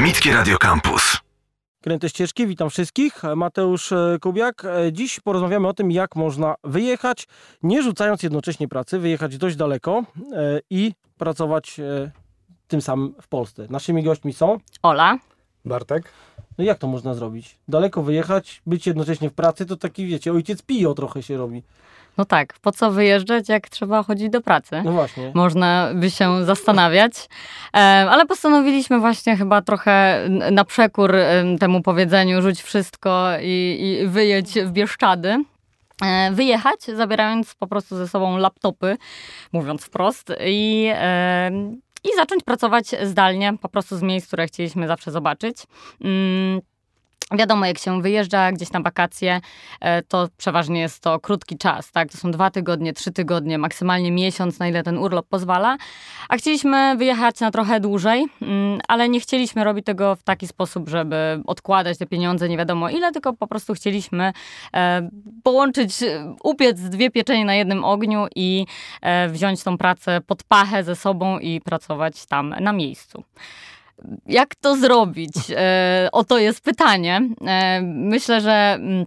Akademickie Radio Campus. Kręte ścieżki, witam wszystkich. Mateusz e, Kubiak. E, Dziś porozmawiamy o tym, jak można wyjechać, nie rzucając jednocześnie pracy, wyjechać dość daleko e, i pracować tym samym w Polsce. Naszymi gośćmi są. Ola. Bartek? No jak to można zrobić? Daleko wyjechać, być jednocześnie w pracy, to taki, wiecie, ojciec pijo trochę się robi. No tak, po co wyjeżdżać, jak trzeba chodzić do pracy? No właśnie. Można by się zastanawiać, ale postanowiliśmy właśnie chyba trochę na przekór em, temu powiedzeniu rzuć wszystko i, i wyjedź w Bieszczady. E, Wyjechać, zabierając po prostu ze sobą laptopy, mówiąc wprost, i, i zacząć pracować zdalnie, po prostu z miejsc, które chcieliśmy zawsze zobaczyć. Mm, Wiadomo, jak się wyjeżdża gdzieś na wakacje, e, to przeważnie jest to krótki czas, tak? To są dwa tygodnie, trzy tygodnie, maksymalnie miesiąc, na ile ten urlop pozwala. A chcieliśmy wyjechać na trochę dłużej, mm, ale nie chcieliśmy robić tego w taki sposób, żeby odkładać te pieniądze nie wiadomo ile, tylko po prostu chcieliśmy e, połączyć, e, upiec dwie pieczenie na jednym ogniu i wziąć tą pracę pod pachę ze sobą i pracować tam na miejscu. Jak to zrobić? E, oto jest pytanie. E, myślę, że mm,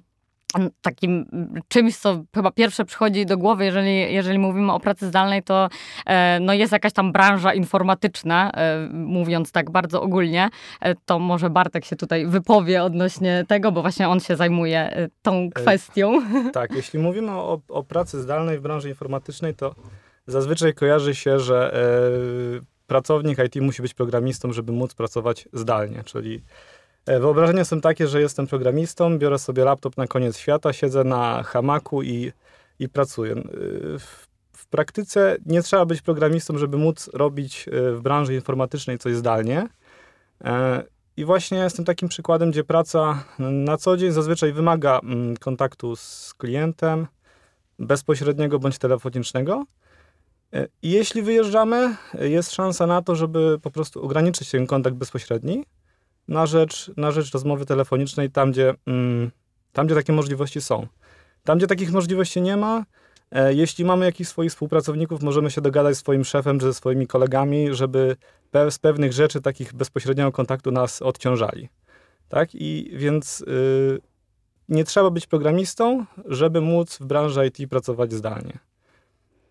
takim czymś, co chyba pierwsze przychodzi do głowy, jeżeli, jeżeli mówimy o pracy zdalnej, to e, no jest jakaś tam branża informatyczna, mówiąc tak bardzo ogólnie. To może Bartek się tutaj wypowie odnośnie tego, bo właśnie on się zajmuje tą kwestią. Tak, jeśli mówimy o, o pracy zdalnej w branży informatycznej, to zazwyczaj kojarzy się, że pracownik IT musi być programistą, żeby móc pracować zdalnie, czyli e, wyobrażenia są takie, że jestem programistą, biorę sobie laptop na koniec świata, siedzę na hamaku i, i pracuję. E, W, w praktyce nie trzeba być programistą, żeby móc robić e, w branży informatycznej coś zdalnie. I właśnie jestem takim przykładem, gdzie praca na co dzień zazwyczaj wymaga mm, kontaktu z klientem, bezpośredniego bądź telefonicznego. E, jeśli wyjeżdżamy, jest szansa na to, żeby po prostu ograniczyć ten kontakt bezpośredni na rzecz, na rzecz rozmowy telefonicznej tam gdzie, mm, tam, gdzie takie możliwości są. Tam, gdzie takich możliwości nie ma, e, jeśli mamy jakichś swoich współpracowników, możemy się dogadać z swoim szefem czy ze swoimi kolegami, żeby z pewnych rzeczy takich bezpośredniego kontaktu nas odciążali. Tak? I więc y, nie trzeba być programistą, żeby móc w branży IT pracować zdalnie.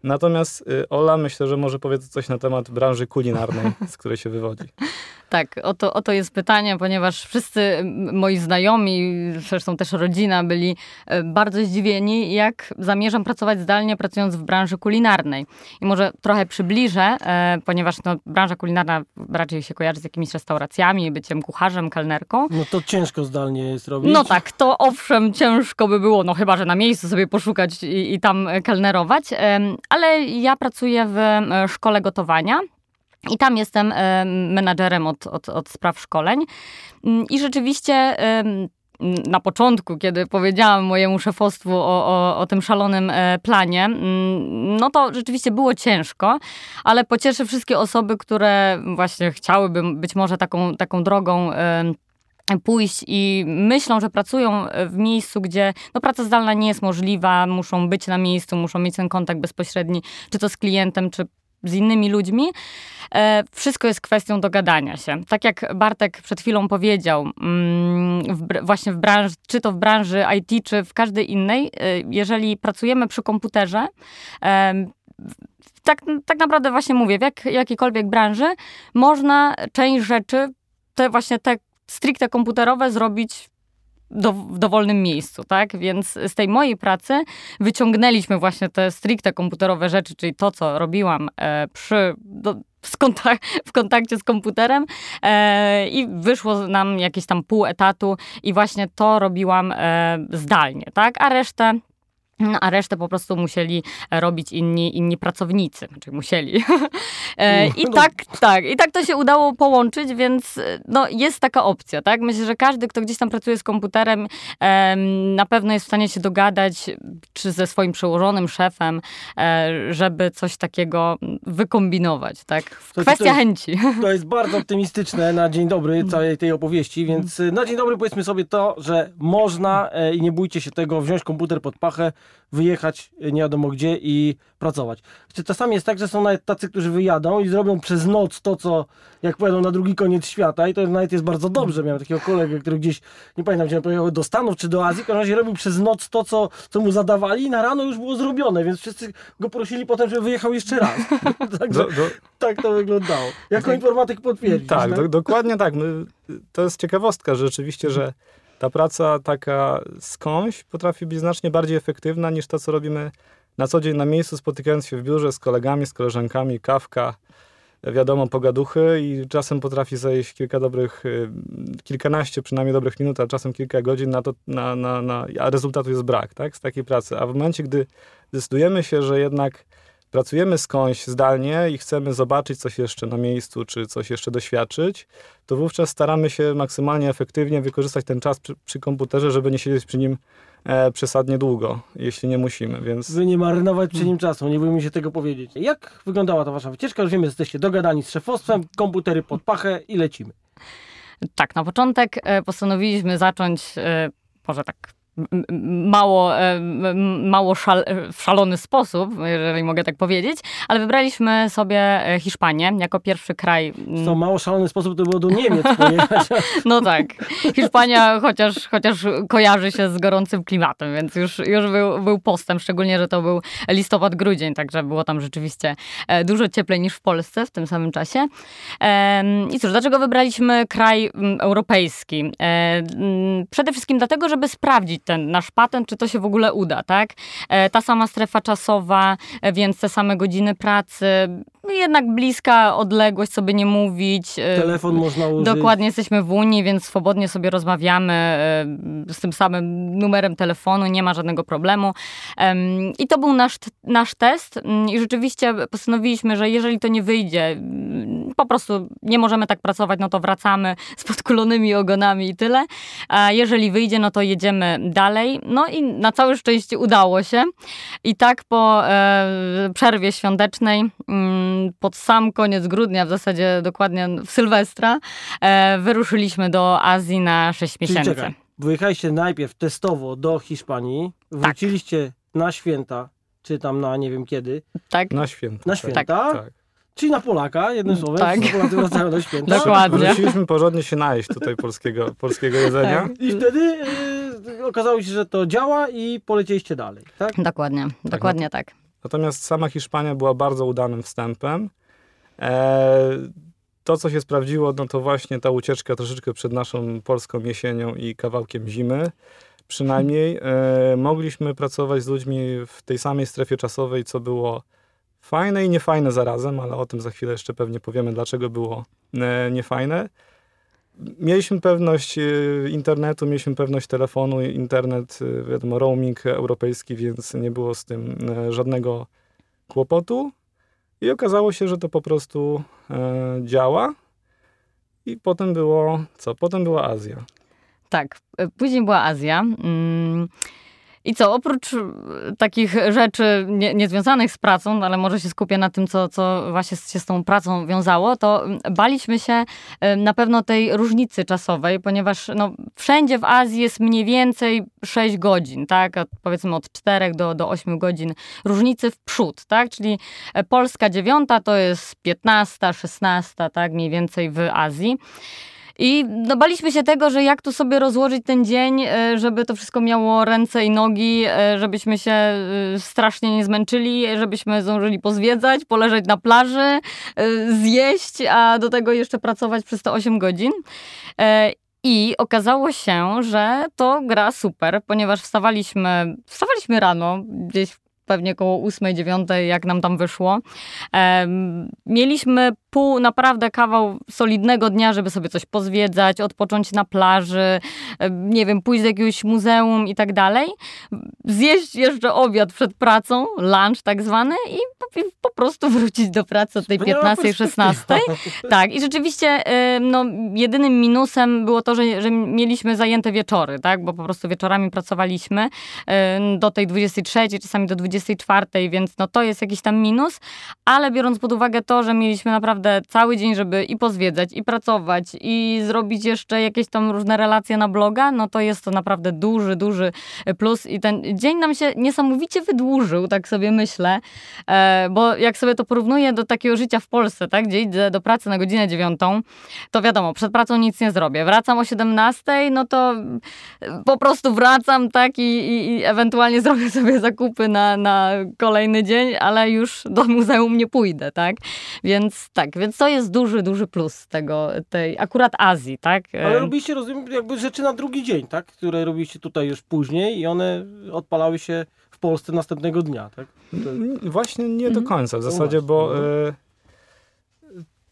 Natomiast y, Ola myślę, że może powiedz coś na temat branży kulinarnej, z której się wywodzi. Tak, oto, oto jest pytanie, ponieważ wszyscy moi znajomi, zresztą też rodzina, byli e, bardzo zdziwieni, jak zamierzam pracować zdalnie, pracując w branży kulinarnej. I może trochę przybliżę, e, ponieważ no, branża kulinarna raczej się kojarzy z jakimiś restauracjami, byciem kucharzem, kelnerką. No to ciężko zdalnie jest robić. No tak, to owszem, ciężko by było, no chyba, że na miejscu sobie poszukać i, i tam kelnerować, ale ja pracuję w em, szkole gotowania. I tam jestem em, menadżerem od, od, od spraw szkoleń. Mm, I rzeczywiście na początku, kiedy powiedziałam mojemu szefostwu o, o, o tym szalonym e, planie, mm, no to rzeczywiście było ciężko, ale pocieszę wszystkie osoby, które właśnie chciałyby być może taką, taką drogą pójść i myślą, że pracują w miejscu, gdzie no, praca zdalna nie jest możliwa, muszą być na miejscu, muszą mieć ten kontakt bezpośredni, czy to z klientem, czy z innymi ludźmi. E, wszystko jest kwestią dogadania się. Tak jak Bartek przed chwilą powiedział, mm, w, właśnie w branży, czy to w branży IT, czy w każdej innej, e, jeżeli pracujemy przy komputerze, em, tak, tak naprawdę właśnie mówię, w jak, jakiejkolwiek branży można część rzeczy, te właśnie te stricte komputerowe zrobić do, w dowolnym miejscu, tak? Więc z tej mojej pracy wyciągnęliśmy właśnie te stricte komputerowe rzeczy, czyli to, co robiłam e, przy, do, w kontakcie z komputerem e, i wyszło nam jakieś tam pół etatu i właśnie to robiłam e, zdalnie, tak? A resztę no, a resztę po prostu musieli robić inni, inni pracownicy, znaczy musieli. E, I No. tak, tak, i tak to się udało połączyć, więc no, jest taka opcja, tak? Myślę, że każdy, kto gdzieś tam pracuje z komputerem, em, na pewno jest w stanie się dogadać, czy ze swoim przełożonym szefem, e, żeby coś takiego wykombinować, tak? to Kwestia jest- chęci. To jest bardzo optymistyczne na dzień dobry całej tej opowieści, więc y, na dzień dobry powiedzmy sobie to, że można e, i nie bójcie się tego, wziąć komputer pod pachę wyjechać nie wiadomo gdzie i pracować. Czasami jest tak, że są nawet tacy, którzy wyjadą i zrobią przez noc to, co jak pojadą na drugi koniec świata i to nawet jest bardzo dobrze. Miałem takiego kolegę, który gdzieś, nie pamiętam, gdzie pojechał do Stanów czy do Azji, w każdym razie robił przez noc to, co, co mu zadawali i na rano już było zrobione, więc wszyscy go prosili potem, żeby wyjechał jeszcze raz. Także, do, do... Tak to wyglądało. Jako informatyk potwierdzić. Tak, tak? Do, dokładnie tak. My, to jest ciekawostka, że rzeczywiście, że ta praca taka skądś potrafi być znacznie bardziej efektywna niż to, co robimy na co dzień na miejscu, spotykając się w biurze z kolegami, z koleżankami, kawka, wiadomo, pogaduchy i czasem potrafi zejść kilka dobrych, y, kilkanaście przynajmniej dobrych minut, a czasem kilka godzin na to, na, na, na, a rezultatu jest brak, tak, z takiej pracy. A w momencie, gdy zdecydujemy się, że jednak pracujemy skądś zdalnie i chcemy zobaczyć coś jeszcze na miejscu, czy coś jeszcze doświadczyć, to wówczas staramy się maksymalnie efektywnie wykorzystać ten czas przy, przy komputerze, żeby nie siedzieć przy nim e, przesadnie długo, jeśli nie musimy, więc... By nie marynować przy nim czasu, nie boimy się tego powiedzieć. Jak wyglądała ta wasza wycieczka? Już wiemy, że jesteście dogadani z szefostwem, komputery pod pachę i lecimy. Tak, na początek e, postanowiliśmy zacząć, e, może tak mało, e, mało szal, w szalony sposób, jeżeli mogę tak powiedzieć, ale wybraliśmy sobie e, Hiszpanię jako pierwszy kraj. To mało szalony sposób to było do Niemiec no tak. Hiszpania chociaż, chociaż kojarzy się z gorącym klimatem, więc już, już był, był postęp, szczególnie, że to był listopad, grudzień, także było tam rzeczywiście e, dużo cieplej niż w Polsce w tym samym czasie. I cóż, dlaczego wybraliśmy kraj europejski? Przede wszystkim dlatego, żeby sprawdzić ten nasz patent, czy to się w ogóle uda, tak? E, ta sama strefa czasowa, e, więc te same godziny pracy, jednak bliska odległość, sobie nie mówić. E, Telefon można użyć. Dokładnie, jesteśmy w Unii, więc swobodnie sobie rozmawiamy z tym samym numerem telefonu, nie ma żadnego problemu. I to był nasz, nasz test mm, i rzeczywiście postanowiliśmy, że jeżeli to nie wyjdzie, mm, po prostu nie możemy tak pracować, no to wracamy z podkulonymi ogonami i tyle. A jeżeli wyjdzie, no to jedziemy dalej. No i na całe szczęście udało się. I tak po e, przerwie świątecznej, mm, pod sam koniec grudnia, w zasadzie dokładnie w Sylwestra, e, wyruszyliśmy do Azji na 6 miesięcy. Czekaj, wyjechaliście najpierw testowo do Hiszpanii, tak. wróciliście tak. na święta, czy tam na nie wiem kiedy. Tak. Na święta. Na święta. Tak. tak. Czyli na Polaka, jednym słowem. Tak. Polacy wracają do święta. Dokładnie. Wróciliśmy porządnie się najeść tutaj polskiego, polskiego jedzenia. Tak. I wtedy y, okazało się, że to działa i polecieliście dalej, tak? Dokładnie, tak, dokładnie tak. Natomiast sama Hiszpania była bardzo udanym wstępem. E, to, co się sprawdziło, no to właśnie ta ucieczka troszeczkę przed naszą polską jesienią i kawałkiem zimy. Przynajmniej e, mogliśmy pracować z ludźmi w tej samej strefie czasowej, co było fajne i niefajne zarazem, ale o tym za chwilę jeszcze pewnie powiemy, dlaczego było e, niefajne. Mieliśmy pewność e, internetu, mieliśmy pewność telefonu, internet, e, wiadomo, roaming europejski, więc nie było z tym żadnego kłopotu. I okazało się, że to po prostu działa. I potem było co? Potem była Azja. Tak, później była Azja. Mm. I co, oprócz e, takich rzeczy nie, niezwiązanych z pracą, ale może się skupię na tym, co, co właśnie się z tą pracą wiązało, to baliśmy się e, na pewno tej różnicy czasowej, ponieważ no, wszędzie w Azji jest mniej więcej 6 godzin, tak? Powiedzmy od 4 do, do 8 godzin różnicy w przód, tak? Czyli e, Polska dziewiąta to jest 15, 16, tak? Mniej więcej w Azji. I no, baliśmy się tego, że jak tu sobie rozłożyć ten dzień, e, żeby to wszystko miało ręce i nogi, e, żebyśmy się e, strasznie nie zmęczyli, żebyśmy zdążyli pozwiedzać, poleżeć na plaży, zjeść, a do tego jeszcze pracować przez te 8 godzin. I okazało się, że to gra super, ponieważ wstawaliśmy, wstawaliśmy rano, gdzieś pewnie około 8-9, jak nam tam wyszło. Mieliśmy pół, naprawdę kawał solidnego dnia, żeby sobie coś pozwiedzać, odpocząć na plaży, nie wiem, pójść do jakiegoś muzeum i tak dalej. Zjeść jeszcze obiad przed pracą, lunch tak zwany i po, prostu wrócić do pracy od tej 15-16. Tak, i rzeczywiście no, jedynym minusem było to, że, że mieliśmy zajęte wieczory, tak, bo po prostu wieczorami pracowaliśmy do tej 23, czasami do 24, więc no to jest jakiś tam minus, ale biorąc pod uwagę to, że mieliśmy naprawdę naprawdę cały dzień, żeby i pozwiedzać, i pracować, i zrobić jeszcze jakieś tam różne relacje na bloga, no to jest to naprawdę duży, duży plus i ten dzień nam się niesamowicie wydłużył, tak sobie myślę, e, bo jak sobie to porównuję do takiego życia w Polsce, tak, gdzie idę do pracy na godzinę dziewiątą, to wiadomo, przed pracą nic nie zrobię. Wracam o 17, no to po prostu wracam, tak, i, i, i ewentualnie zrobię sobie zakupy na, na kolejny dzień, ale już do muzeum nie pójdę, tak? Więc tak, więc to jest duży, duży plus tego, tej akurat Azji, tak? Ale robiliście, rozumiem, jakby rzeczy na drugi dzień, tak? Które robiliście tutaj już później i one odpalały się w Polsce następnego dnia, tak? To... Właśnie nie do końca w zasadzie, bo y,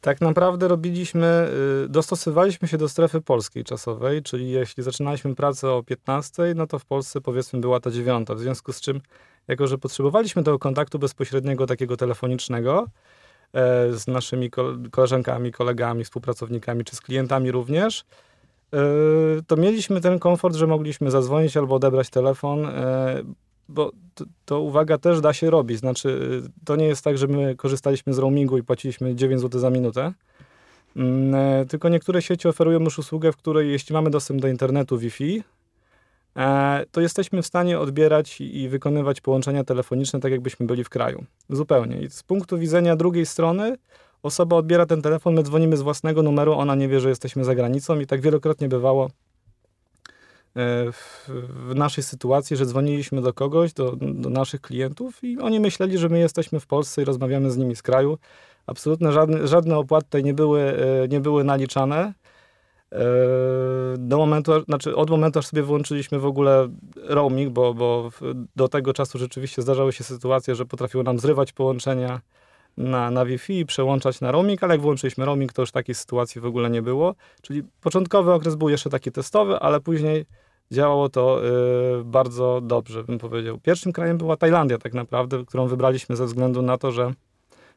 tak naprawdę robiliśmy, y, dostosowaliśmy się do strefy polskiej czasowej, czyli jeśli zaczynaliśmy pracę o 15, no to w Polsce powiedzmy była ta dziewiąta, w związku z czym jako że potrzebowaliśmy tego kontaktu bezpośredniego, takiego telefonicznego e, z naszymi koleżankami, kolegami, współpracownikami czy z klientami również, e, to mieliśmy ten komfort, że mogliśmy zadzwonić albo odebrać telefon, e, bo to, to, uwaga też da się robić. Znaczy, to nie jest tak, że my korzystaliśmy z roamingu i płaciliśmy 9 zł za minutę. Mm, tylko niektóre sieci oferują już usługę, w której jeśli mamy dostęp do internetu Wi-Fi, E, to jesteśmy w stanie odbierać i wykonywać połączenia telefoniczne tak, jakbyśmy byli w kraju. Zupełnie. I z punktu widzenia drugiej strony, osoba odbiera ten telefon, my dzwonimy z własnego numeru, ona nie wie, że jesteśmy za granicą i tak wielokrotnie bywało e, w, naszej sytuacji, że dzwoniliśmy do kogoś, do, do, naszych klientów i oni myśleli, że my jesteśmy w Polsce i rozmawiamy z nimi z kraju. Absolutnie żadne, żadne opłaty nie były, e, nie były naliczane. Do momentu, znaczy od momentu, aż sobie wyłączyliśmy w ogóle roaming, bo, bo do tego czasu rzeczywiście zdarzały się sytuacje, że potrafiło nam zrywać połączenia na, na Wi-Fi i przełączać na roaming, ale jak włączyliśmy roaming, to już takiej sytuacji w ogóle nie było. Czyli początkowy okres był jeszcze taki testowy, ale później działało to y, bardzo dobrze, bym powiedział. Pierwszym krajem była Tajlandia tak naprawdę, którą wybraliśmy ze względu na to, że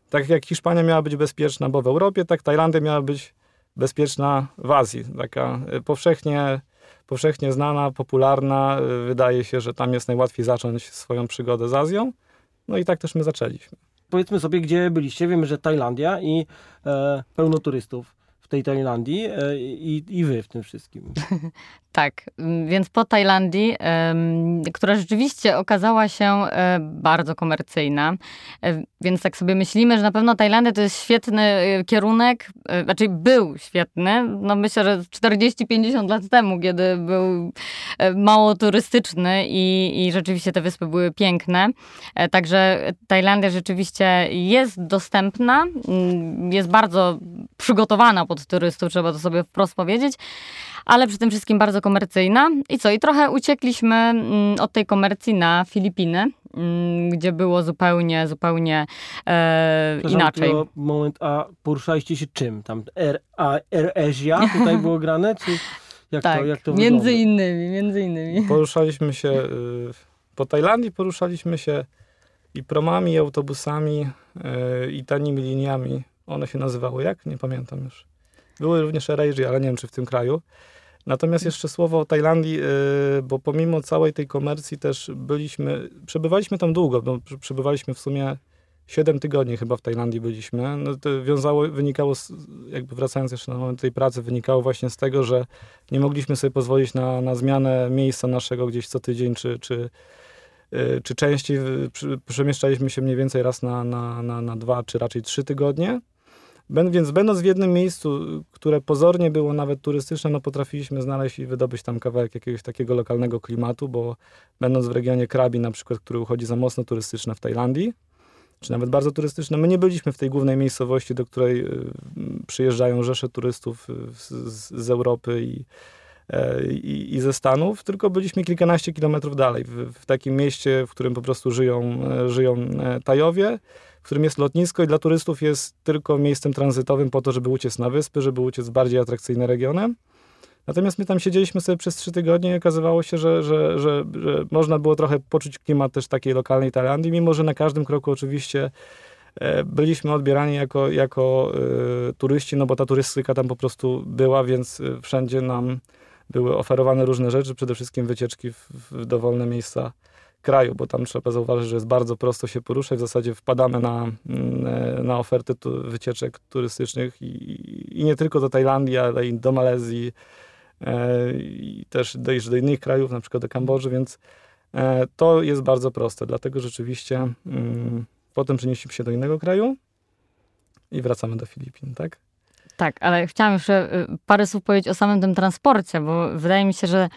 tak jak Hiszpania miała być bezpieczna, bo w Europie, tak Tajlandia miała być bezpieczna w Azji. Taka y, powszechnie, powszechnie znana, popularna. Y, wydaje się, że tam jest najłatwiej zacząć swoją przygodę z Azją. No i tak też my zaczęliśmy. Powiedzmy sobie, gdzie byliście. Wiemy, że Tajlandia i e, pełno turystów w tej Tajlandii e, i, i wy w tym wszystkim. Tak, mm, więc po Tajlandii, która rzeczywiście okazała się e, bardzo komercyjna, e, więc tak sobie myślimy, że na pewno Tajlandia to jest świetny e, kierunek, znaczy był świetny, no myślę, że 40-50 lat temu, kiedy był mało turystyczny i, i rzeczywiście te wyspy były piękne. Także Tajlandia rzeczywiście jest dostępna, mm, jest bardzo przygotowana pod turystów, trzeba to sobie wprost powiedzieć ale przy tym wszystkim bardzo komercyjna. I co? I trochę uciekliśmy mm, od tej komercji na Filipiny, mm, gdzie było zupełnie, zupełnie e, inaczej. moment, a poruszaliście się czym? Tam Air, Air Asia tutaj było grane? Czy jak tak, to, jak to między wygląda? innymi, między innymi. Poruszaliśmy się, y, po Tajlandii poruszaliśmy się i promami, i autobusami, y, i tanimi liniami. One się nazywały jak? Nie pamiętam już. Były również Air ale nie wiem, czy w tym kraju. Natomiast jeszcze słowo o Tajlandii, y, bo pomimo całej tej komercji też byliśmy, przebywaliśmy tam długo, bo przebywaliśmy w sumie 7 tygodni chyba w Tajlandii byliśmy. No to wiązało, wynikało, z, jakby wracając jeszcze na moment tej pracy, wynikało właśnie z tego, że nie mogliśmy sobie pozwolić na, na zmianę miejsca naszego gdzieś co tydzień, czy, czy, y, czy częściej. Przemieszczaliśmy się mniej więcej raz na, na, na, na dwa, czy raczej trzy tygodnie. Więc będąc w jednym miejscu, które pozornie było nawet turystyczne, no potrafiliśmy znaleźć i wydobyć tam kawałek jakiegoś takiego lokalnego klimatu, bo będąc w regionie Krabi na przykład, który uchodzi za mocno turystyczne w Tajlandii, czy nawet bardzo turystyczne, my nie byliśmy w tej głównej miejscowości, do której y, przyjeżdżają rzesze turystów y, z, z Europy i, e, i, i, ze Stanów, tylko byliśmy kilkanaście kilometrów dalej, w, w, takim mieście, w którym po prostu żyją, e, żyją e, Tajowie, w którym jest lotnisko i dla turystów jest tylko miejscem tranzytowym po to, żeby uciec na wyspy, żeby uciec bardziej atrakcyjne regionem. Natomiast my tam siedzieliśmy sobie przez trzy tygodnie i okazywało się, że, że, że, że można było trochę poczuć klimat też takiej lokalnej Tajlandii, mimo że na każdym kroku oczywiście e, byliśmy odbierani jako, jako y, turyści, no bo ta turystyka tam po prostu była, więc e, wszędzie nam były oferowane różne rzeczy, przede wszystkim wycieczki w, w dowolne miejsca kraju, bo tam trzeba zauważyć, że jest bardzo prosto się poruszać. W zasadzie wpadamy na, mm, na oferty tu, wycieczek turystycznych i, i, nie tylko do Tajlandii, ale i do Malezji e, i też do innych krajów, na przykład do Kambodży, więc e, to jest bardzo proste. Dlatego rzeczywiście mm, potem przenieśliśmy się do innego kraju i wracamy do Filipin, tak? Tak, ale chciałam jeszcze y, parę słów powiedzieć o samym tym transporcie, bo wydaje mi się, że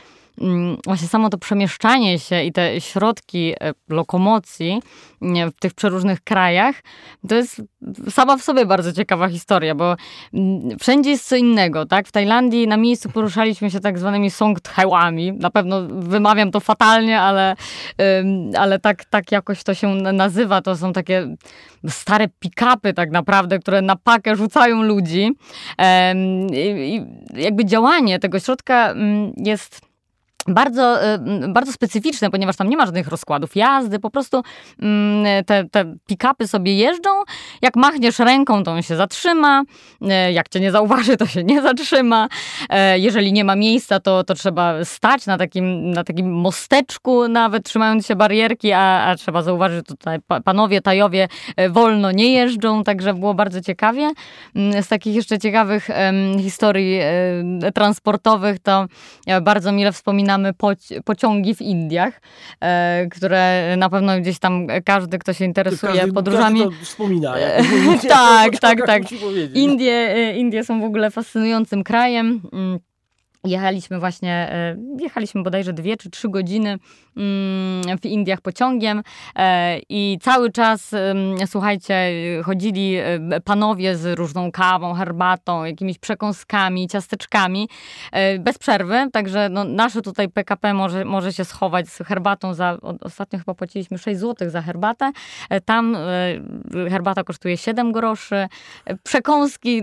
właśnie samo to przemieszczanie się i te środki e, lokomocji w tych przeróżnych krajach, to jest sama w sobie bardzo ciekawa historia, bo mm, wszędzie jest co innego, tak? W Tajlandii na miejscu poruszaliśmy się tak zwanymi songthełami. Na pewno wymawiam to fatalnie, ale, ale tak, tak jakoś to się nazywa. To są takie stare pick-upy tak naprawdę, które na pakę rzucają ludzi. I jakby działanie tego środka mm, jest bardzo, y, bardzo specyficzne, ponieważ tam nie ma żadnych rozkładów. Jazdy, po prostu mm, te, te pick-upy sobie jeżdżą, jak machniesz ręką, to on się zatrzyma, y, jak cię nie zauważy, to się nie zatrzyma, y, jeżeli nie ma miejsca, to, to trzeba stać na takim, na takim mosteczku, nawet trzymając się barierki, a, a trzeba zauważyć, że tutaj panowie, tajowie wolno nie jeżdżą, także było bardzo ciekawie. Mm, z takich jeszcze ciekawych historii transportowych, to bardzo mile wspominam wspominamy poci pociągi w Indiach, e, które na pewno gdzieś tam każdy, kto się interesuje każdy, podróżami... Każdy to wspomina. E, tak, tak, tak. Indie, e, Indie są w ogóle fascynującym krajem. Mm. Jechaliśmy właśnie, e, jechaliśmy bodajże dwie czy trzy godziny mm, w Indiach pociągiem e, i cały czas, słuchajcie, chodzili e, panowie z różną kawą, herbatą, jakimiś przekąskami, ciasteczkami bez przerwy, także no, nasze tutaj PKP może, może się schować z herbatą za, ostatnio chyba płaciliśmy 6 zł za herbatę, tam herbata kosztuje 7 groszy, przekąski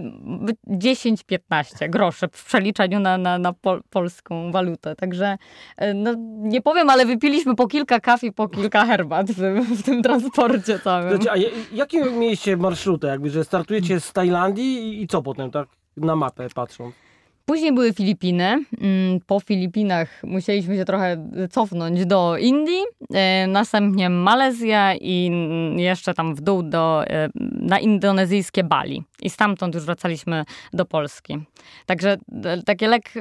10-15 groszy w przeliczeniu na, na, na pol, polską walutę. Także e, no, nie powiem, ale wypiliśmy po kilka kaw i po kilka herbat w, w tym transporcie całym. Znaczy, a jakie mieliście marszrutę? Jakby, że startujecie z Tajlandii i, i co potem, tak? Na mapę patrząc. Później były Filipiny. Mm, po Filipinach musieliśmy się trochę cofnąć do Indii, e, następnie Malezja i jeszcze tam w dół do, e, na indonezyjskie Bali. I stamtąd już wracaliśmy do Polski. Także e, takie lek,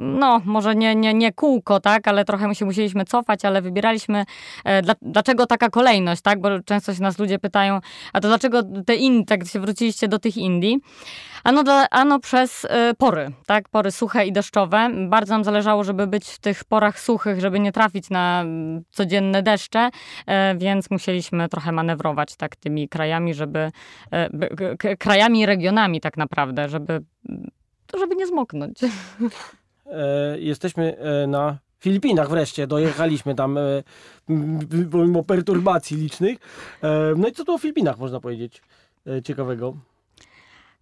no może nie, nie, nie kółko, tak, ale trochę się musieliśmy cofać, ale wybieraliśmy, dlaczego taka kolejność, tak, bo często się nas ludzie pytają, a to dlaczego te Indie, tak się wróciliście do tych Indii? Ano, ano przez pory, tak, pory suche i deszczowe. Bardzo nam zależało, żeby być w tych porach suchych, żeby nie trafić na mm, codzienne deszcze, e, więc musieliśmy trochę manewrować tak tymi krajami, żeby e, krajami i regionami tak naprawdę, żeby, żeby nie zmoknąć. E, jesteśmy na Filipinach wreszcie, dojechaliśmy tam pomimo perturbacji licznych. No i co tu o Filipinach można powiedzieć ciekawego?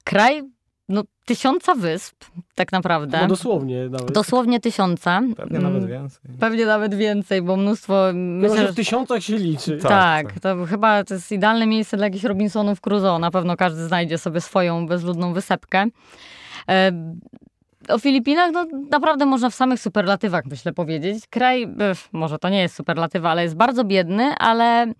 Kraj no, tysiąca wysp, tak naprawdę. No dosłownie nawet. Dosłownie tysiąca. Pewnie mm, nawet więcej. Pewnie nawet więcej, bo mnóstwo... Myślę, że w tysiącach się liczy. Tak, tak, tak, to chyba to jest idealne miejsce dla jakichś Robinsonów Crusoe. Na pewno każdy znajdzie sobie swoją bezludną wysepkę. E, o Filipinach no, naprawdę można w samych superlatywach, myślę, powiedzieć. Kraj, może to nie jest superlatywa, ale jest bardzo biedny, ale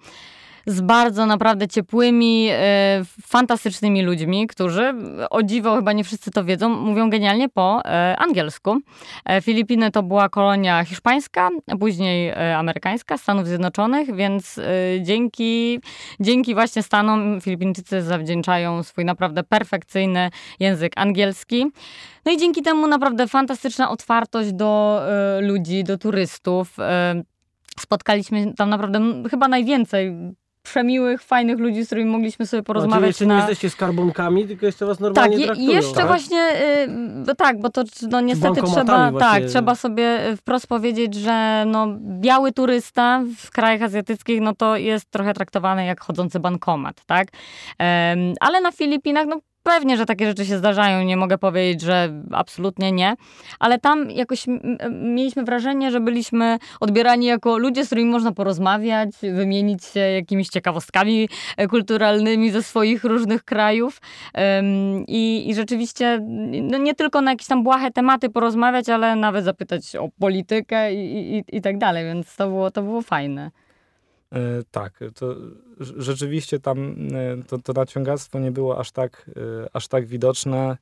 z bardzo naprawdę ciepłymi, e, fantastycznymi ludźmi, którzy, o dziwo, chyba nie wszyscy to wiedzą, mówią genialnie po e, angielsku. E, Filipiny to była kolonia hiszpańska, później amerykańska, Stanów Zjednoczonych, więc dzięki, dzięki właśnie Stanom Filipinczycy zawdzięczają swój naprawdę perfekcyjny język angielski. No i dzięki temu naprawdę fantastyczna otwartość do ludzi, do turystów. Spotkaliśmy tam naprawdę chyba najwięcej przemiłych, fajnych ludzi, z którymi mogliśmy sobie porozmawiać. Znaczy jeszcze na... nie jesteście skarbonkami, tylko jeszcze was normalnie tak, traktują. jeszcze tak? właśnie, y, tak, bo to no niestety trzeba, tak, trzeba sobie wprost powiedzieć, że no, biały turysta w krajach azjatyckich, no to jest trochę traktowany jak chodzący bankomat, tak? Ale na Filipinach, no Pewnie, że takie rzeczy się zdarzają, nie mogę powiedzieć, że absolutnie nie, ale tam jakoś mieliśmy wrażenie, że byliśmy odbierani jako ludzie, z którymi można porozmawiać, wymienić się jakimiś ciekawostkami e, kulturalnymi ze swoich różnych krajów i, i rzeczywiście no nie tylko na jakieś tam błahe tematy porozmawiać, ale nawet zapytać o politykę i, i, i tak dalej, więc to było, to było fajne. Tak, to rzeczywiście tam to, to naciągactwo nie było aż tak, aż tak widoczne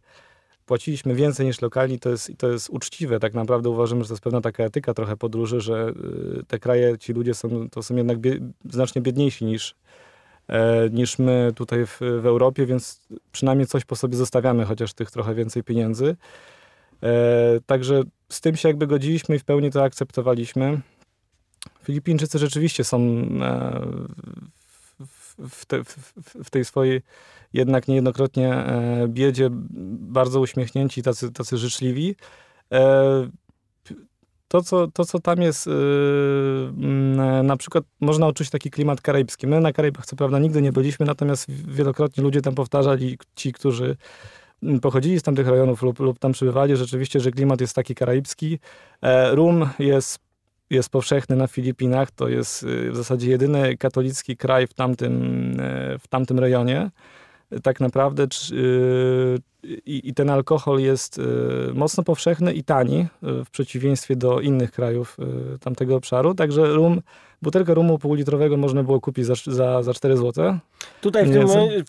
płaciliśmy więcej niż lokalni, to jest, to jest uczciwe. Tak naprawdę uważamy, że to jest pewna taka etyka trochę podróży, że te kraje, ci ludzie są, to są jednak bie, znacznie biedniejsi niż, e, niż my tutaj w, w Europie, więc przynajmniej coś po sobie zostawiamy, chociaż tych trochę więcej pieniędzy. E, także z tym się jakby godziliśmy i w pełni to akceptowaliśmy. Filipińczycy rzeczywiście są e, w, te, w, tej swojej jednak niejednokrotnie e, biedzie bardzo uśmiechnięci, tacy, tacy życzliwi. E, to co, to, co tam jest, e, na przykład można odczuć taki klimat karaibski. My na Karaibach co prawda nigdy nie byliśmy, natomiast wielokrotnie ludzie tam powtarzali, ci, którzy pochodzili z tamtych rejonów lub, lub tam przybywali, rzeczywiście, że klimat jest taki karaibski. Rum jest jest powszechny na Filipinach. To jest y, w zasadzie jedyny katolicki kraj w tamtym, y, w tamtym rejonie. Tak naprawdę y, i, i ten alkohol jest mocno powszechny i tani w przeciwieństwie do innych krajów tamtego obszaru. Także rum Butelkę rumu półlitrowego można było kupić za, za, za 4 zł. Tutaj w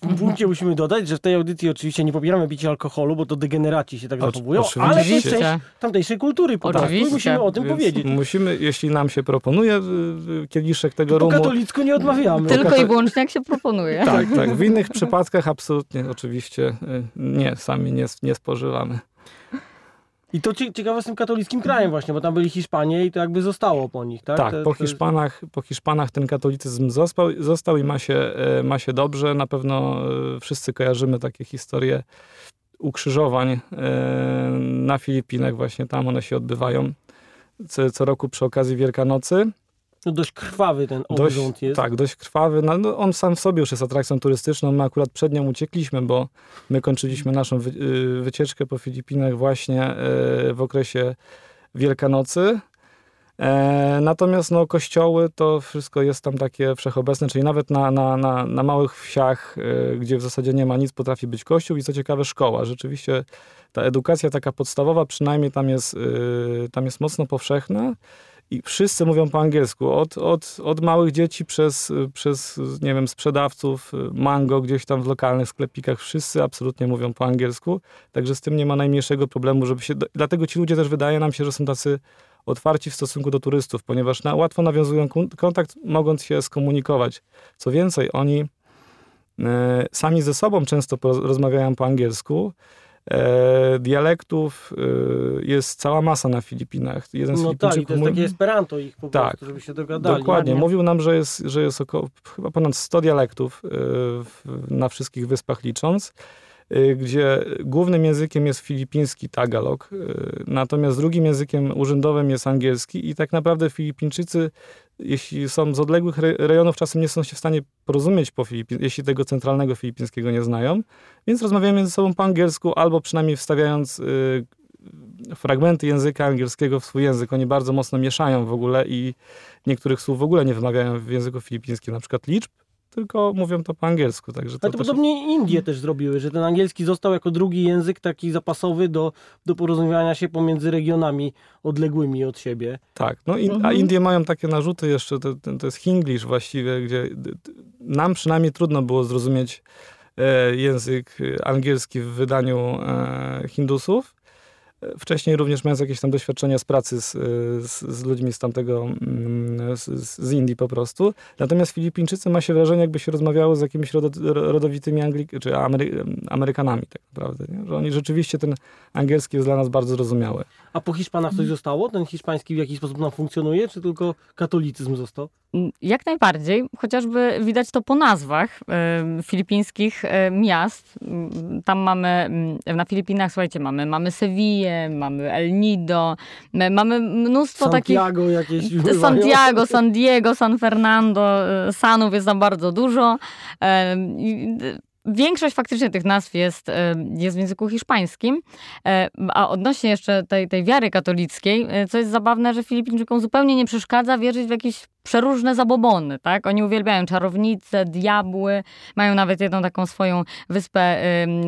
tym punkcie musimy dodać, że w tej audycji oczywiście nie popieramy picia alkoholu, bo to degeneraci się tak zachowują, ale to jest część tamtejszej kultury po prostu i musimy o tym Więc powiedzieć. Musimy, jeśli nam się proponuje y, y, kieliszek tego rumu... Po katolicku nie odmawiamy. Tylko i wyłącznie jak się proponuje. Tak, tak. W innych przypadkach absolutnie oczywiście y, nie, sami nie, nie spożywamy. I to ciekawe z tym katolickim krajem właśnie, bo tam byli Hiszpanie i to jakby zostało po nich, tak? Tak, po, Hiszpanach, po Hiszpanach ten katolicyzm został, został i ma się, e, ma się dobrze. Na pewno e, wszyscy kojarzymy takie historie ukrzyżowań e, na Filipinach, właśnie tam one się odbywają co, co roku przy okazji Wielkanocy. No dość krwawy ten obrząd dość, jest. Tak, dość krwawy. No, no, on sam w sobie już jest atrakcją turystyczną. My akurat przed nią uciekliśmy, bo my kończyliśmy naszą wy, y, wycieczkę po Filipinach właśnie y, w okresie Wielkanocy. E, natomiast no, kościoły to wszystko jest tam takie wszechobecne, czyli nawet na, na, na, na małych wsiach, e, gdzie w zasadzie nie ma nic, potrafi być kościół i co ciekawe szkoła. Rzeczywiście ta edukacja taka podstawowa przynajmniej tam jest, e, tam jest mocno powszechna i wszyscy mówią po angielsku. Od, od, od małych dzieci przez, przez, nie wiem, sprzedawców mango gdzieś tam w lokalnych sklepikach. Wszyscy absolutnie mówią po angielsku. Także z tym nie ma najmniejszego problemu, żeby się... Dlatego ci ludzie też wydaje nam się, że są tacy otwarci w stosunku do turystów, ponieważ na, łatwo nawiązują kontakt, mogąc się skomunikować. Co więcej, oni e, sami ze sobą często rozmawiają po angielsku, dialektów e, jest cała masa na Filipinach. Jeden z no tak, to jest mówi... takie Esperanto ich po tak, prostu, żeby się dogadali. Dokładnie. Mówił nam, że jest, że jest około chyba ponad 100 dialektów e, na wszystkich wyspach licząc. Gdzie głównym językiem jest filipiński Tagalog, natomiast drugim językiem urzędowym jest angielski i tak naprawdę Filipińczycy, jeśli są z odległych rejonów, czasem nie są się w stanie porozumieć po Filipin, jeśli tego centralnego filipińskiego nie znają, więc rozmawiają między sobą po angielsku albo przynajmniej wstawiając y, fragmenty języka angielskiego w swój język. Oni bardzo mocno mieszają w ogóle i niektórych słów w ogóle nie wymawiają w języku filipińskim, na przykład liczb, tylko mówią to po angielsku. Także to, Ale to podobnie jest... Indie też zrobiły, że ten angielski został jako drugi język taki zapasowy do, do porozumiewania się pomiędzy regionami odległymi od siebie. Tak, no in, mhm. a Indie mają takie narzuty jeszcze, to, to jest Hinglish właściwie, gdzie nam przynajmniej trudno było zrozumieć e, język angielski w wydaniu e, Hindusów, Wcześniej również mając jakieś tam doświadczenia z pracy z, z, z ludźmi z tamtego, mm, z, z, Indii po prostu. Natomiast Filipińczycy ma się wrażenie, jakby się rozmawiało z jakimiś rodowitymi Anglik czy Amery Amerykanami tak naprawdę. Nie? Że oni rzeczywiście ten angielski jest dla nas bardzo zrozumiały. A po Hiszpanach coś zostało? Ten hiszpański w jakiś sposób nam funkcjonuje, czy tylko katolicyzm został? Mm, jak najbardziej, chociażby widać to po nazwach y, filipińskich y, miast. Y, tam mamy, na Filipinach, słuchajcie, mamy, mamy Sewillę, mamy El Nido, mamy mnóstwo Santiago takich... jakieś Santiago, San Diego, San Fernando, Sanów jest tam bardzo dużo. Większość faktycznie tych nazw jest, e, jest w języku hiszpańskim, e, a odnośnie jeszcze tej, tej wiary katolickiej, co jest zabawne, że Filipińczykom zupełnie nie przeszkadza wierzyć w jakiś przeróżne zabobony, tak? Oni uwielbiają czarownice, diabły, mają nawet jedną taką swoją wyspę,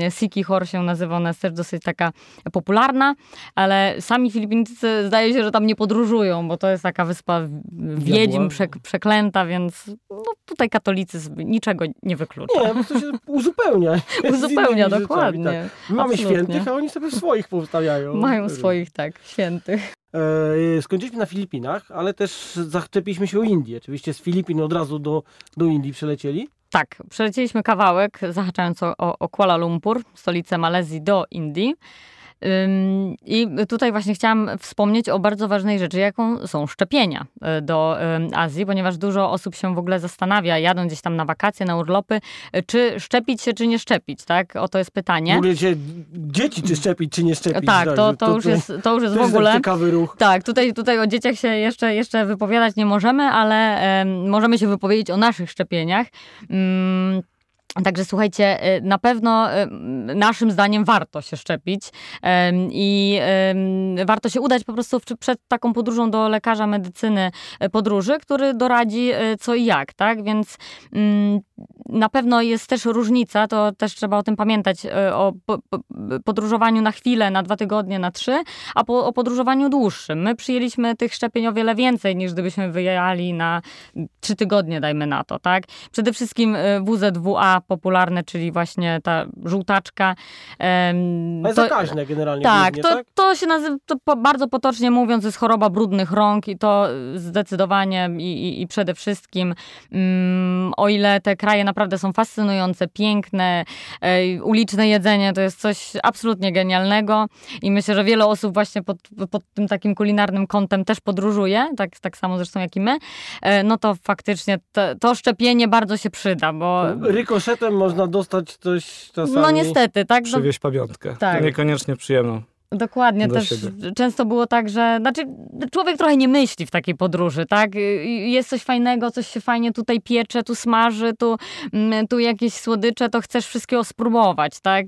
Siki Hor się nazywa, ona jest też dosyć taka popularna, ale sami Filipińczycy zdaje się, że tam nie podróżują, bo to jest taka wyspa wiedźm przek przeklęta, więc no, tutaj katolicy niczego nie wyklucza. Nie, bo to się uzupełnia. uzupełnia, dokładnie. Rzeczami, tak. My mamy świętych, a oni sobie swoich powstawiają. Mają swoich, tak, świętych. E, skończyliśmy na Filipinach, ale też zaczepiliśmy się o Indię. Oczywiście z Filipin od razu do, do Indii przelecieli. Tak, przelecieliśmy kawałek, zahaczając o, o Kuala Lumpur, stolicę Malezji, do Indii. I tutaj właśnie chciałam wspomnieć o bardzo ważnej rzeczy, jaką są szczepienia e, do Azji, ponieważ dużo osób się w ogóle zastanawia, jadą gdzieś tam na wakacje, na urlopy, e, czy szczepić się, czy nie szczepić, tak? O to jest pytanie. W ogóle się dzieci, czy szczepić, czy nie szczepić. Tak, to, to, to już jest, to już jest w ogóle... Jest ciekawy ruch. Tak, tutaj, tutaj o dzieciach się jeszcze, jeszcze wypowiadać nie możemy, ale możemy się wypowiedzieć o naszych szczepieniach. Um, Także słuchajcie, y, na pewno y, naszym zdaniem warto się szczepić i warto się udać po prostu przed taką podróżą do lekarza medycyny y, podróży, który doradzi co i jak, tak? Więc mm, na pewno jest też różnica, to też trzeba o tym pamiętać, o podróżowaniu na chwilę, na dwa tygodnie, na trzy, a po, o podróżowaniu dłuższym. My przyjęliśmy tych szczepień o wiele więcej niż gdybyśmy wyjechali na trzy tygodnie, dajmy na to, tak? Przede wszystkim WZWA popularne, czyli właśnie ta żółtaczka. To jest zakaźne generalnie. Tak, głównie, to, tak? to się nazywa, to bardzo potocznie mówiąc, jest choroba brudnych rąk i to zdecydowanie i, i, i przede wszystkim, um, o ile te kraje naprawdę są fascynujące, piękne, e, uliczne jedzenie to jest coś absolutnie genialnego i myślę, że wiele osób właśnie pod, pod tym takim kulinarnym kątem też podróżuje, tak, tak samo zresztą jak i my, e, no to faktycznie to, to szczepienie bardzo się przyda, bo... Rykoszet Potem można dostać coś czasami. No niestety, tak? Przywieźć pamiątkę. Tak. To niekoniecznie przyjemną. Dokładnie, też siebie. często było tak, że znaczy człowiek trochę nie myśli w takiej podróży, tak? Jest coś fajnego, coś się fajnie tutaj piecze, tu smaży, tu, mm, tu jakieś słodycze, to chcesz wszystkiego spróbować, tak?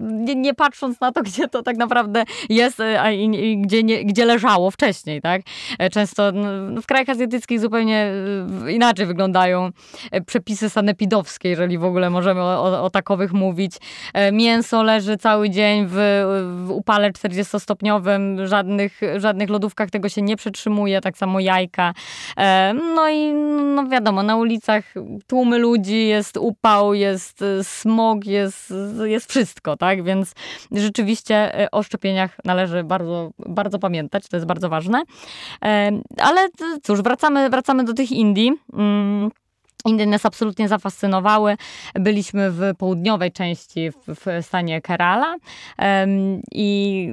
Nie, nie patrząc na to, gdzie to tak naprawdę jest, a i, i gdzie, nie, gdzie leżało wcześniej, tak? Często no, w krajach azjatyckich zupełnie inaczej wyglądają przepisy sanepidowskie, jeżeli w ogóle możemy o, o, o takowych mówić. Mięso leży cały dzień w, w upale 40-stopniowym, żadnych, żadnych lodówkach tego się nie przetrzymuje, tak samo jajka. E, no i no wiadomo, na ulicach tłumy ludzi, jest upał, jest e, smog, jest, jest wszystko, tak? Więc rzeczywiście e, o szczepieniach należy bardzo, bardzo pamiętać, to jest bardzo ważne. Ale cóż, wracamy, wracamy do tych Indii. Indie nas absolutnie zafascynowały. Byliśmy w południowej części, w, stanie Kerala i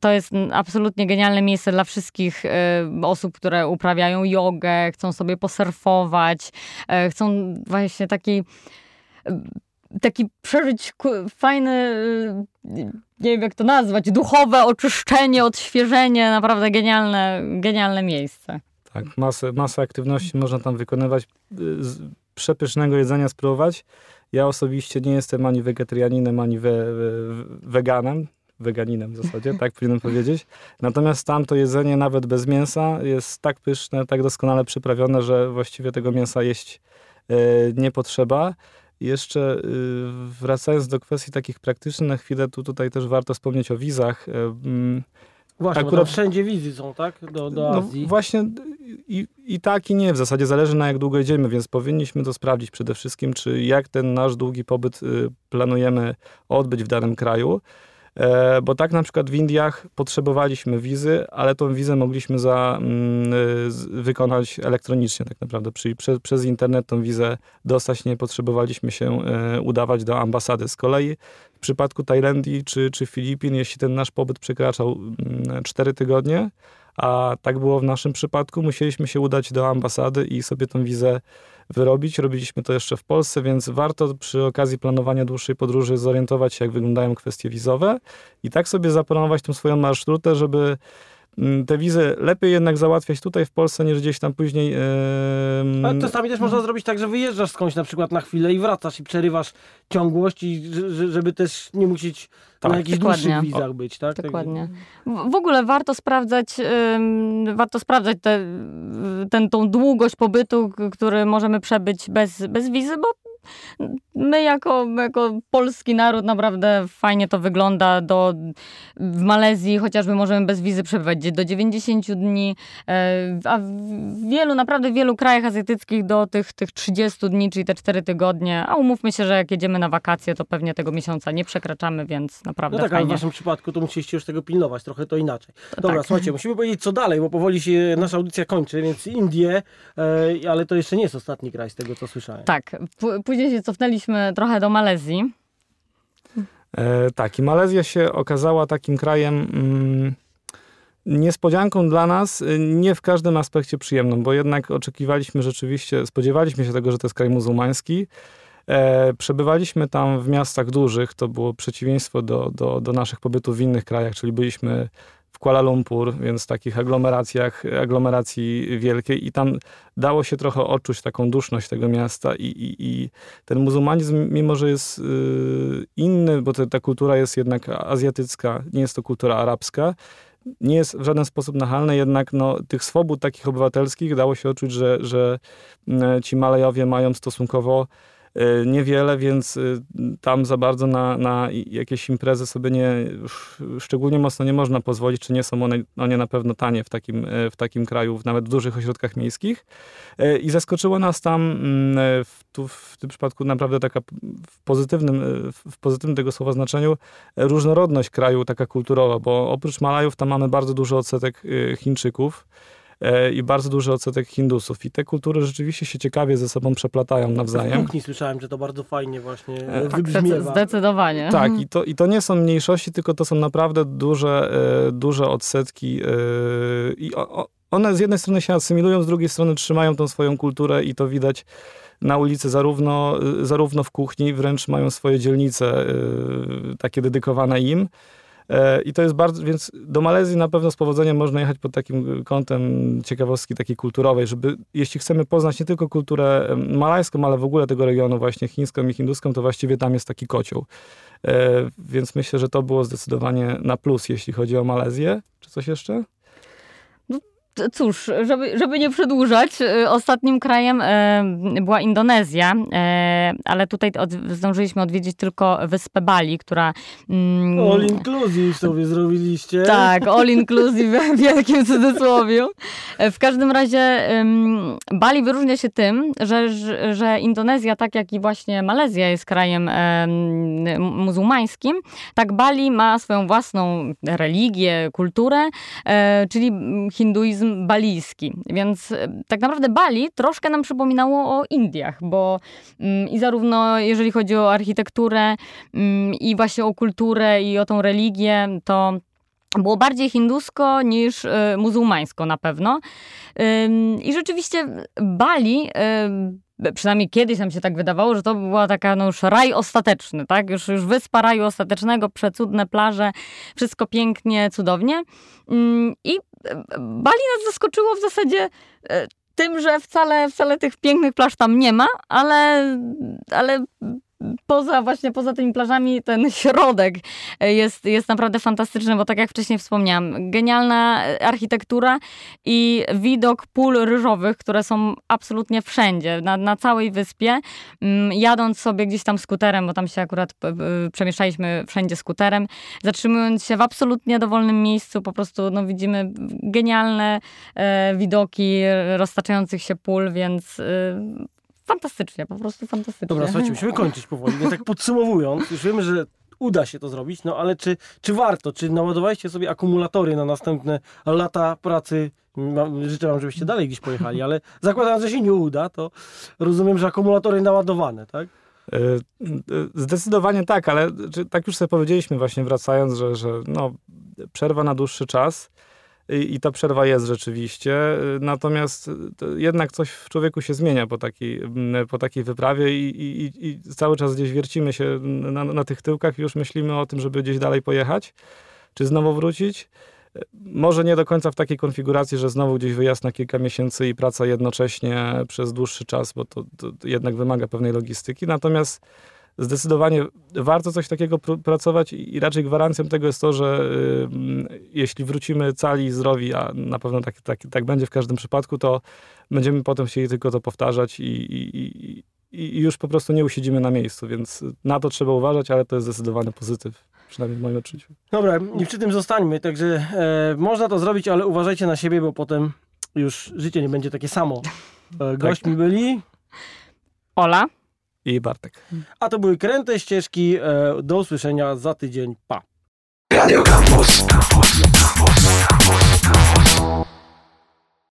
to jest absolutnie genialne miejsce dla wszystkich um, osób, które uprawiają jogę, chcą sobie posurfować, um, chcą właśnie taki taki przeżyć fajny, nie wiem jak to nazwać, duchowe oczyszczenie, odświeżenie, naprawdę genialne, genialne miejsce. Tak, masę, masę aktywności można tam wykonywać, y, przepysznego jedzenia spróbować. Ja osobiście nie jestem ani wegetarianinem, ani we, we, weganem, weganinem w zasadzie, tak powinienem powiedzieć. Natomiast tam to jedzenie nawet bez mięsa jest tak pyszne, tak doskonale przyprawione, że właściwie tego mięsa jeść y, nie potrzeba. Jeszcze y, wracając do kwestii takich praktycznych na chwilę, tu tutaj też warto wspomnieć o wizach. Mm, Właśnie, Akurat wszędzie wizy są, tak? Do, do no Azji. No właśnie i, i tak i nie. W zasadzie zależy na jak długo idziemy, więc powinniśmy to sprawdzić przede wszystkim, czy jak ten nasz długi pobyt y, planujemy odbyć w danym kraju. E, bo tak na przykład w Indiach potrzebowaliśmy wizy, ale tą wizę mogliśmy za, mm, y, wykonać elektronicznie tak naprawdę. Czyli prze, przez internet tą wizę dostać nie potrzebowaliśmy się e, udawać do ambasady. Z kolei przypadku Tajlandii czy, czy Filipin, jeśli ten nasz pobyt przekraczał 4 mm, tygodnie, a tak było w naszym przypadku, musieliśmy się udać do ambasady i sobie tą wizę wyrobić. Robiliśmy to jeszcze w Polsce, więc warto przy okazji planowania dłuższej podróży zorientować się, jak wyglądają kwestie wizowe i tak sobie zaplanować tą swoją marszrutę, żeby te wizy lepiej jednak załatwiać tutaj w Polsce, niż gdzieś tam później. Yy, Ale czasami też można zrobić tak, że wyjeżdżasz skądś na przykład na chwilę i wracasz i przerywasz ciągłość, i, żeby też nie musieć tak, na jakichś dokładnie. dłuższych wizach być, tak? Dokładnie. W, ogóle warto sprawdzać, warto sprawdzać te, ten, tą długość pobytu, który możemy przebyć bez, bez wizy, bo my jako, jako polski naród naprawdę fajnie to wygląda. Do, w Malezji chociażby możemy bez wizy przebywać do 90 dni, e, a w wielu, naprawdę wielu krajach azjatyckich do tych, tych 30 dni, czyli te 4 tygodnie, a umówmy się, że jak jedziemy na wakacje, to pewnie tego miesiąca nie przekraczamy, więc naprawdę No tak, fajnie. ale w waszym przypadku to musieliście już tego pilnować, trochę to inaczej. Dobra, tak. słuchajcie, musimy powiedzieć co dalej, bo powoli się nasza audycja kończy, więc Indie, e, ale to jeszcze nie jest ostatni kraj z tego, co słyszałem. Tak, później się cofnęliśmy trochę do Malezji. E, tak, i Malezja się okazała takim krajem mm, niespodzianką dla nas, y, nie w każdym aspekcie przyjemną, bo jednak oczekiwaliśmy rzeczywiście, spodziewaliśmy się tego, że to jest kraj muzułmański. E, przebywaliśmy tam w miastach dużych, to było przeciwieństwo do, do, do naszych pobytów w innych krajach, czyli byliśmy w Kuala Lumpur, więc w takich aglomeracjach, aglomeracji wielkiej i tam dało się trochę odczuć taką duszność tego miasta i, i, i ten muzułmanizm, mimo że jest yy, inny, bo ta kultura jest jednak azjatycka, nie jest to kultura arabska, nie jest w żaden sposób nachalne, jednak no, tych swobód takich obywatelskich dało się odczuć, że, że mm, ci Malejowie mają stosunkowo Y, niewiele, więc y, tam za bardzo na, na jakieś imprezy sobie nie, szczególnie mocno nie można pozwolić, czy nie są one, one na pewno tanie w takim, y, w takim kraju, nawet w dużych ośrodkach miejskich. I zaskoczyło nas tam mm, w, tu w tym przypadku naprawdę taka w pozytywnym, w pozytywnym tego słowa znaczeniu różnorodność kraju taka kulturowa, bo oprócz Malajów tam mamy bardzo duży odsetek Chińczyków. E, i bardzo duży odsetek Hindusów. I te kultury rzeczywiście się ciekawie ze sobą przeplatają nawzajem. W kuchni słyszałem, że to bardzo fajnie właśnie e, tak, wybrzmiewa. Zdecydowanie. Tak, i to, i to nie są mniejszości, tylko to są naprawdę duże, e, duże odsetki i one z jednej strony się asymilują, z drugiej strony trzymają tą swoją kulturę i to widać na ulicy zarówno, zarówno w kuchni, wręcz mają swoje dzielnice takie dedykowane im. E, I to jest bardzo, więc do Malezji na pewno z powodzeniem można jechać pod takim kątem ciekawostki takiej kulturowej, żeby jeśli chcemy poznać nie tylko kulturę malajską, ale w ogóle tego regionu właśnie chińską i hinduską, to właściwie tam jest taki kocioł. E, więc myślę, że to było zdecydowanie na plus, jeśli chodzi o Malezję. Czy coś jeszcze? Cóż, żeby, żeby nie przedłużać, y, ostatnim krajem e, była Indonezja, e, ale tutaj od, zdążyliśmy odwiedzić tylko wyspę Bali, która... Mm, all inclusive sobie zrobiliście. Tak, all inclusive w wielkim cudzysłowie. W każdym razie Bali wyróżnia się tym, że, że Indonezja, tak jak i właśnie Malezja jest krajem muzułmańskim, tak Bali ma swoją własną religię, kulturę, czyli hinduizm balijski. Więc e, tak naprawdę Bali troszkę nam przypominało o Indiach, bo mm, i zarówno jeżeli chodzi o architekturę mm, i właśnie o kulturę i o tą religię, to było bardziej hindusko niż y, muzułmańsko na pewno. I rzeczywiście Bali przynajmniej kiedyś nam się tak wydawało, że to była taka no już raj ostateczny, tak? Już, już wyspa raju ostatecznego, przecudne plaże, wszystko pięknie, cudownie. I Bali nas zaskoczyło w zasadzie e, tym, że wcale, wcale tych pięknych plaż tam nie ma, ale, ale poza właśnie poza tymi plażami ten środek jest, jest naprawdę fantastyczny, bo tak jak wcześniej wspomniałam, genialna architektura i widok pól ryżowych, które są absolutnie wszędzie, na, na całej wyspie. Mm, jadąc sobie gdzieś tam skuterem, bo tam się akurat przemieszczaliśmy wszędzie skuterem, zatrzymując się w absolutnie dowolnym miejscu, po prostu no, widzimy genialne e, widoki roztaczających się pól, więc e, fantastycznie, po prostu fantastycznie. Dobra, słuchajcie, musimy kończyć powoli. Więc tak podsumowując, już wiemy, że uda się to zrobić, no ale czy, czy warto? Czy naładowaliście sobie akumulatory na następne lata pracy? Życzę wam, żebyście dalej gdzieś pojechali, ale zakładając, że się nie uda, to rozumiem, że akumulatory naładowane, tak? E, e, zdecydowanie tak, ale tak już sobie powiedzieliśmy właśnie wracając, że, że no, przerwa na dłuższy czas i, i ta przerwa jest rzeczywiście. Natomiast jednak coś w człowieku się zmienia po takiej, po takiej wyprawie i, i, i cały czas gdzieś wiercimy się na, na tych tyłkach i już myślimy o tym, żeby gdzieś dalej pojechać, czy znowu wrócić. Może nie do końca w takiej konfiguracji, że znowu gdzieś wyjazd na kilka miesięcy i praca jednocześnie przez dłuższy czas, bo to, to jednak wymaga pewnej logistyki. Natomiast zdecydowanie warto coś takiego pr pracować i raczej gwarancją tego jest to, że y, jeśli wrócimy cali i zdrowi, a na pewno tak, tak, tak będzie w każdym przypadku, to będziemy potem chcieli tylko to powtarzać i, i, i, i już po prostu nie usiedzimy na miejscu, więc na to trzeba uważać, ale to jest zdecydowany pozytyw, przynajmniej w moim odczuciu. Dobra, nie przy tym zostańmy, także e, można to zrobić, ale uważajcie na siebie, bo potem już życie nie będzie takie samo. E, gośćmi tak. byli Ola i Bartek. A to były kręte ścieżki. E, do usłyszenia za tydzień. Pa. Radio Campus. Campus. Campus.